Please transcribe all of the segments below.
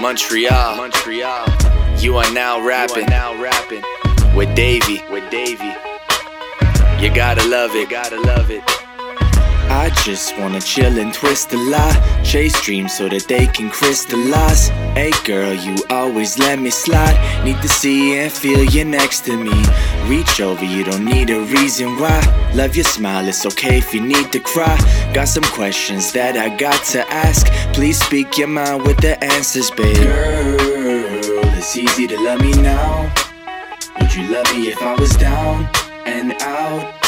Montreal, Montreal. You are now rapping, now rapping with Davie, with Davie. You gotta love it, gotta love it. I just wanna chill and twist a lot. Chase dreams so that they can crystallize. Hey girl, you always let me slide. Need to see and feel you next to me. Reach over, you don't need a reason why. Love your smile, it's okay if you need to cry. Got some questions that I got to ask. Please speak your mind with the answers, babe. Girl, it's easy to love me now. Would you love me if I was down and out?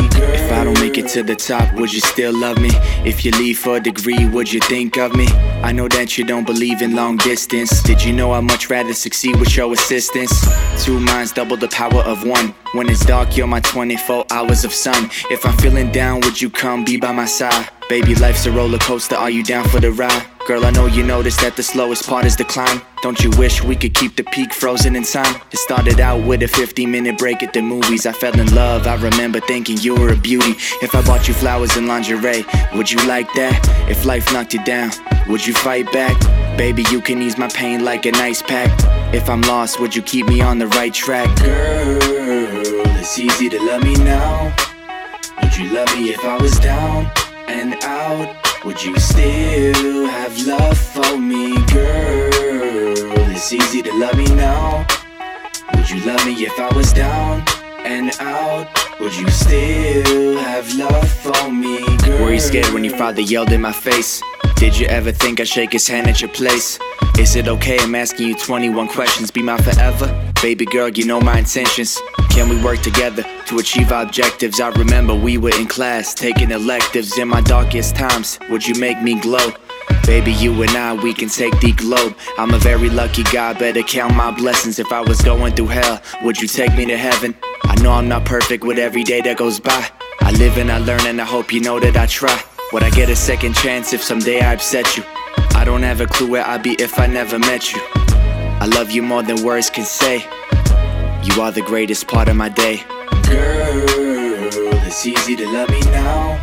If I don't make it to the top, would you still love me? If you leave for a degree, would you think of me? I know that you don't believe in long distance. Did you know I'd much rather succeed with your assistance? Two minds double the power of one. When it's dark, you're my 24 hours of sun. If I'm feeling down, would you come be by my side? Baby, life's a roller coaster. Are you down for the ride? Girl, I know you noticed that the slowest part is the climb. Don't you wish we could keep the peak frozen in time? It started out with a 50 minute break at the movies. I fell in love, I remember thinking you were a beauty. If I bought you flowers and lingerie, would you like that? If life knocked you down, would you fight back? Baby, you can ease my pain like an ice pack. If I'm lost, would you keep me on the right track? Girl, it's easy to love me now. Would you love me if I was down and out? Would you still have love for me, girl? It's easy to love me now. Would you love me if I was down and out? Would you still have love for me, girl? Were you scared when your father yelled in my face? Did you ever think I'd shake his hand at your place? Is it okay? I'm asking you 21 questions. Be my forever? Baby girl, you know my intentions. Can we work together to achieve our objectives? I remember we were in class, taking electives in my darkest times. Would you make me glow? Baby, you and I, we can take the globe. I'm a very lucky guy, better count my blessings. If I was going through hell, would you take me to heaven? I know I'm not perfect with every day that goes by. I live and I learn, and I hope you know that I try. Would I get a second chance if someday I upset you? I don't have a clue where I'd be if I never met you. I love you more than words can say. You are the greatest part of my day. Girl, it's easy to love me now.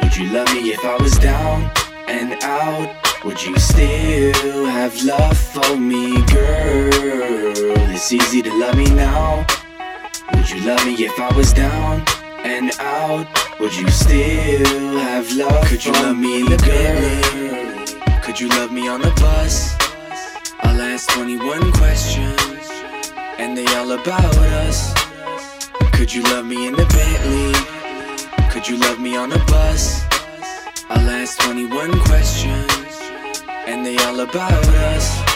Would you love me if I was down and out? Would you still have love for me, girl? It's easy to love me now. Would you love me if I was down and out? Would you still have love Could you love me in the Bentley? Could you love me on the bus? I'll ask 21 questions, and they all about us. Could you love me in the Bentley? Could you love me on a bus? I'll ask 21 questions, and they all about us.